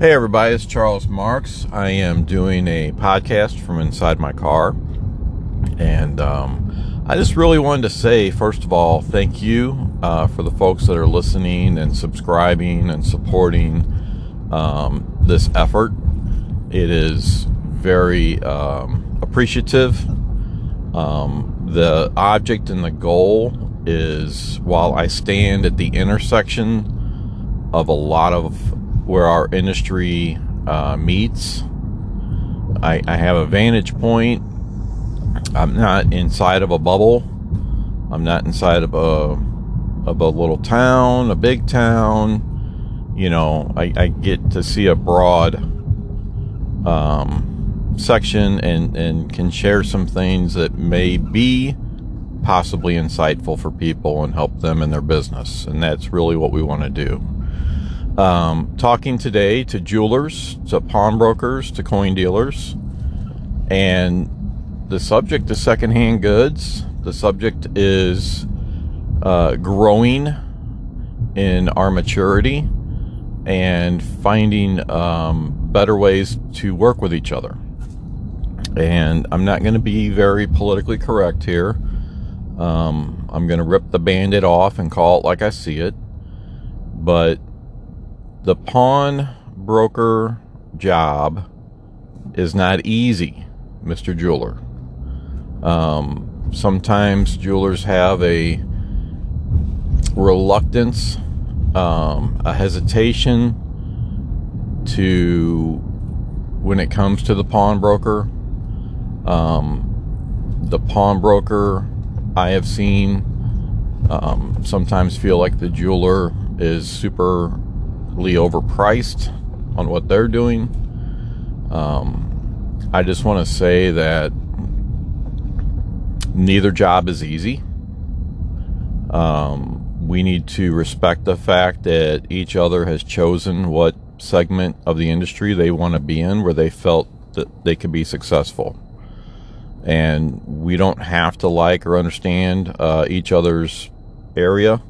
Hey, everybody, it's Charles Marks. I am doing a podcast from inside my car. And um, I just really wanted to say, first of all, thank you uh, for the folks that are listening and subscribing and supporting um, this effort. It is very um, appreciative. Um, the object and the goal is while I stand at the intersection of a lot of where our industry uh, meets. I, I have a vantage point. I'm not inside of a bubble. I'm not inside of a of a little town, a big town. You know, I, I get to see a broad um, section and, and can share some things that may be possibly insightful for people and help them in their business. And that's really what we want to do. Um, talking today to jewelers, to pawnbrokers, to coin dealers, and the subject is secondhand goods. The subject is uh, growing in our maturity and finding um, better ways to work with each other. And I'm not going to be very politically correct here. Um, I'm going to rip the band aid off and call it like I see it. But the pawn broker job is not easy, Mr. Jeweler. Um, sometimes jewelers have a reluctance, um, a hesitation to when it comes to the pawnbroker. Um, the pawnbroker I have seen um, sometimes feel like the jeweler is super overpriced on what they're doing. Um, I just want to say that neither job is easy. Um, we need to respect the fact that each other has chosen what segment of the industry they want to be in where they felt that they could be successful. And we don't have to like or understand uh, each other's area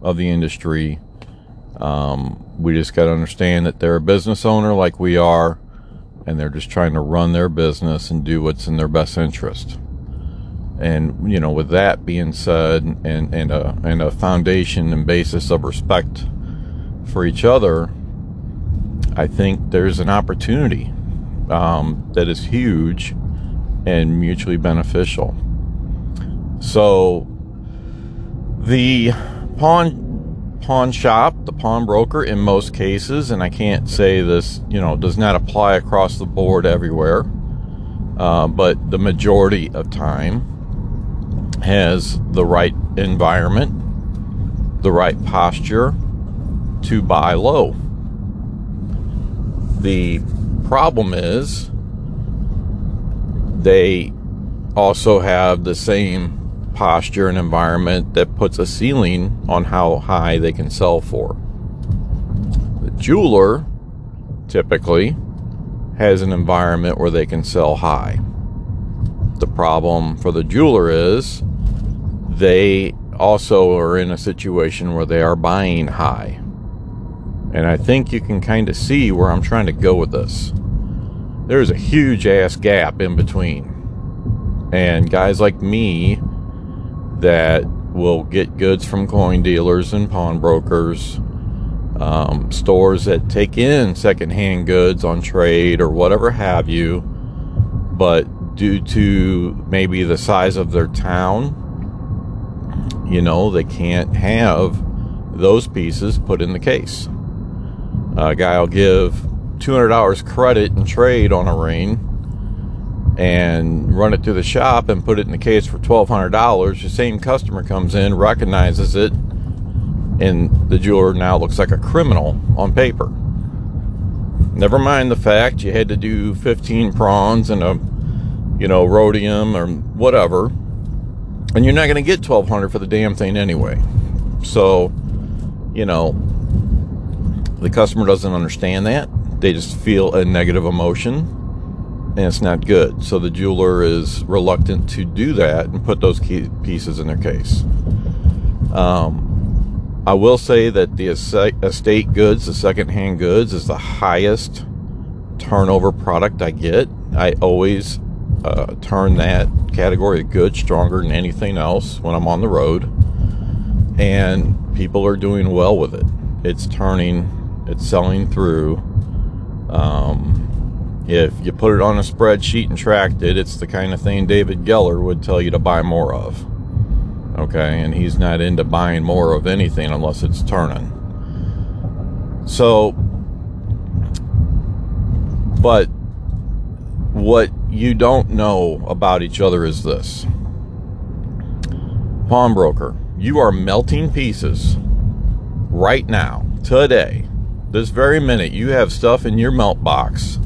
of the industry um, we just got to understand that they're a business owner like we are, and they're just trying to run their business and do what's in their best interest. And you know, with that being said, and and a and a foundation and basis of respect for each other, I think there's an opportunity um, that is huge and mutually beneficial. So the pawn pawn shop, the pawnbroker in most cases, and I can't say this, you know, does not apply across the board everywhere, uh, but the majority of time has the right environment, the right posture to buy low. The problem is they also have the same posture and environment that puts a ceiling on how high they can sell for. The jeweler typically has an environment where they can sell high. The problem for the jeweler is they also are in a situation where they are buying high. And I think you can kind of see where I'm trying to go with this. There's a huge ass gap in between. And guys like me that will get goods from coin dealers and pawnbrokers, um, stores that take in secondhand goods on trade or whatever have you, but due to maybe the size of their town, you know, they can't have those pieces put in the case. A guy will give $200 credit and trade on a ring and run it through the shop and put it in the case for $1,200, the same customer comes in, recognizes it, and the jeweler now looks like a criminal on paper. Never mind the fact you had to do 15 prongs and a, you know, rhodium or whatever, and you're not going to get 1200 for the damn thing anyway. So, you know, the customer doesn't understand that. They just feel a negative emotion and it's not good. So the jeweler is reluctant to do that and put those pieces in their case. Um, I will say that the estate goods, the secondhand goods, is the highest turnover product I get. I always uh, turn that category of goods stronger than anything else when I'm on the road. And people are doing well with it. It's turning, it's selling through. Um, if you put it on a spreadsheet and tracked it, it's the kind of thing David Geller would tell you to buy more of. Okay, and he's not into buying more of anything unless it's turning. So, but what you don't know about each other is this pawnbroker, you are melting pieces right now, today, this very minute. You have stuff in your melt box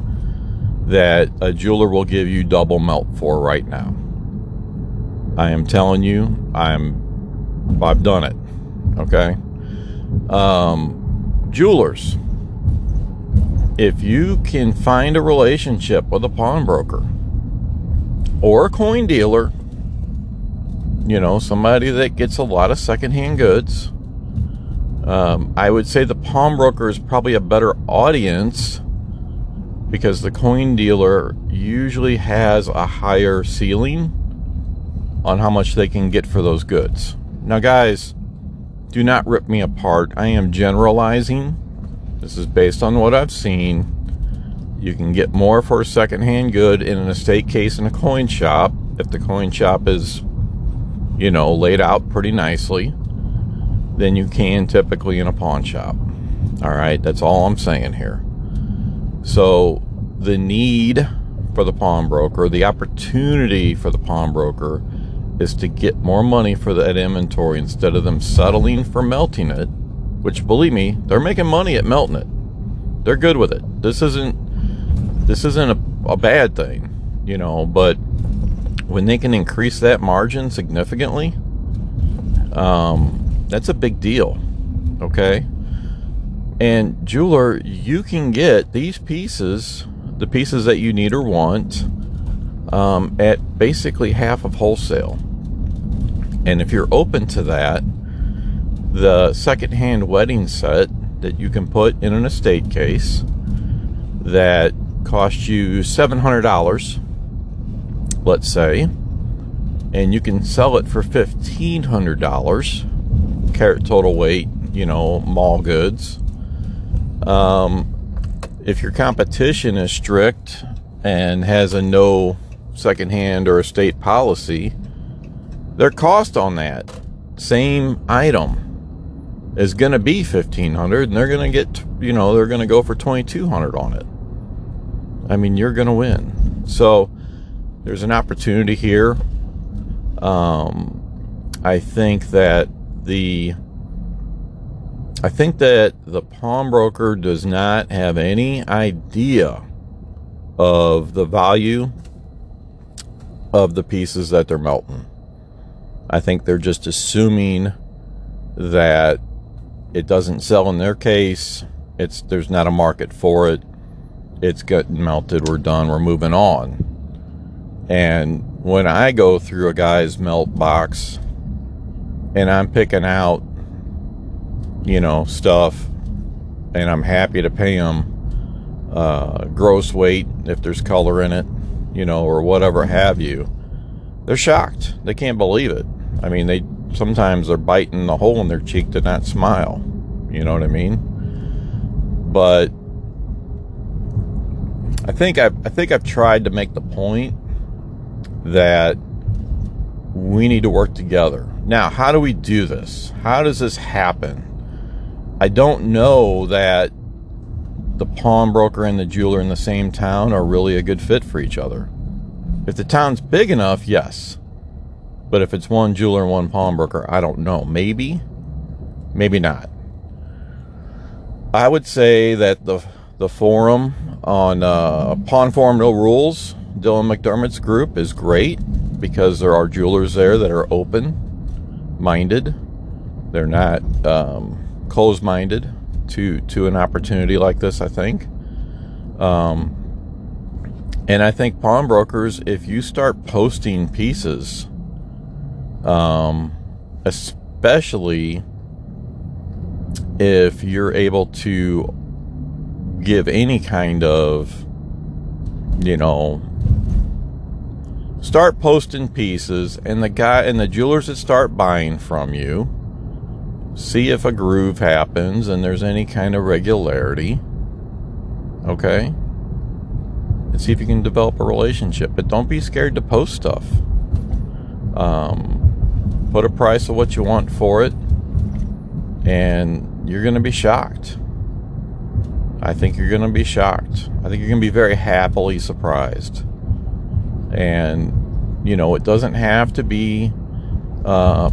that a jeweler will give you double melt for right now. I am telling you, I'm I've done it. Okay. Um, jewelers, if you can find a relationship with a pawnbroker or a coin dealer, you know, somebody that gets a lot of secondhand goods, um, I would say the pawnbroker is probably a better audience because the coin dealer usually has a higher ceiling on how much they can get for those goods. Now, guys, do not rip me apart. I am generalizing this is based on what I've seen. You can get more for a secondhand good in an estate case in a coin shop if the coin shop is, you know, laid out pretty nicely than you can typically in a pawn shop. All right, that's all I'm saying here. So, the need for the pawnbroker, the opportunity for the pawnbroker is to get more money for that inventory instead of them settling for melting it which believe me, they're making money at melting it. They're good with it. This isn't this isn't a, a bad thing, you know, but when they can increase that margin significantly, um, that's a big deal. Okay? And jeweler, you can get these pieces, the pieces that you need or want, um, at basically half of wholesale. And if you're open to that, the secondhand wedding set that you can put in an estate case that costs you $700, let's say, and you can sell it for $1,500, carat total weight, you know, mall goods. Um, if your competition is strict and has a no secondhand or estate policy, their cost on that same item is going to be 1500 and they're going to get you know they're going to go for 2200 on it. I mean you're going to win. So there's an opportunity here. Um, i think that the i think that the pawnbroker does not have any idea of the value of the pieces that they're melting i think they're just assuming that it doesn't sell in their case. It's there's not a market for it. It's getting melted. We're done. We're moving on. And when I go through a guy's melt box and I'm picking out, you know, stuff, and I'm happy to pay them uh, gross weight if there's color in it, you know, or whatever have you, they're shocked. They can't believe it. I mean, they sometimes they're biting the hole in their cheek to not smile. You know what I mean? But I think I've, I think I've tried to make the point that we need to work together. Now, how do we do this? How does this happen? I don't know that the pawnbroker and the jeweler in the same town are really a good fit for each other. If the town's big enough, yes. But if it's one jeweler and one pawnbroker, I don't know. Maybe, maybe not. I would say that the the forum on uh, Pawn Forum No Rules, Dylan McDermott's group, is great because there are jewelers there that are open minded. They're not um, closed minded to to an opportunity like this. I think. Um, and I think pawnbrokers, if you start posting pieces um, especially if you're able to give any kind of, you know, start posting pieces and the guy and the jewelers that start buying from you see if a groove happens and there's any kind of regularity okay? And see if you can develop a relationship. But don't be scared to post stuff. Um, put a price of what you want for it and you're going to be shocked. I think you're going to be shocked. I think you're going to be very happily surprised. And you know it doesn't have to be uh,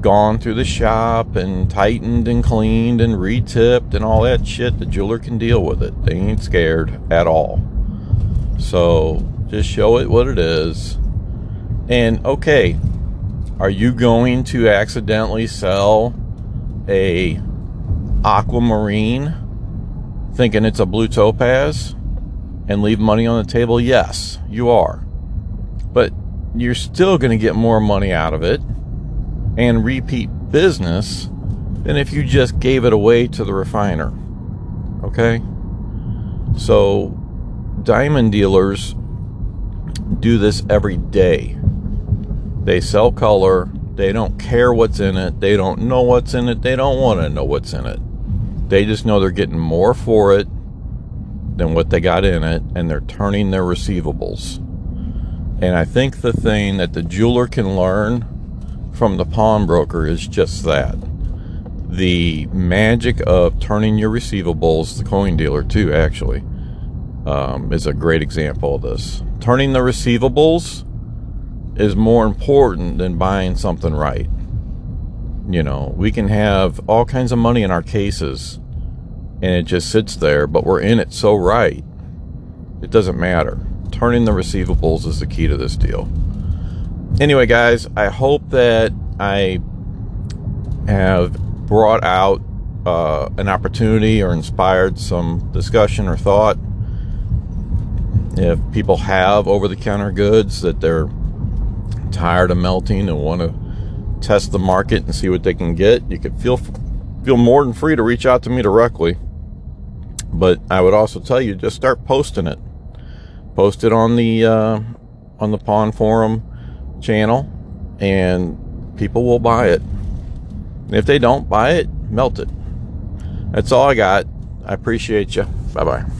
gone through the shop and tightened and cleaned and retipped and all that shit the jeweler can deal with it. They ain't scared at all. So just show it what it is. And okay are you going to accidentally sell a aquamarine thinking it's a blue topaz and leave money on the table? Yes you are. But you're still going to get more money out of it and repeat business than if you just gave it away to the refiner. Okay? So, diamond dealers do this every day. They sell color, they don't care what's in it, they don't know what's in it, they don't want to know what's in it. They just know they're getting more for it than what they got in it, and they're turning their receivables. And I think the thing that the jeweler can learn from the pawnbroker is just that. The magic of turning your receivables, the coin dealer too, actually, um, is a great example of this. Turning the receivables is more important than buying something right. You know, we can have all kinds of money in our cases and it just sits there, but we're in it so right, it doesn't matter turning the receivables is the key to this deal. Anyway, guys, I hope that I have brought out uh, an opportunity or inspired some discussion or thought. If people have over the counter goods that they're tired of melting and want to test the market and see what they can get, you could feel feel more than free to reach out to me directly. But I would also tell you just start posting it post it on the uh, on the Pawn Forum channel, and people will buy it. And if they don't buy it, melt it. That's all I got. I appreciate you. Bye bye.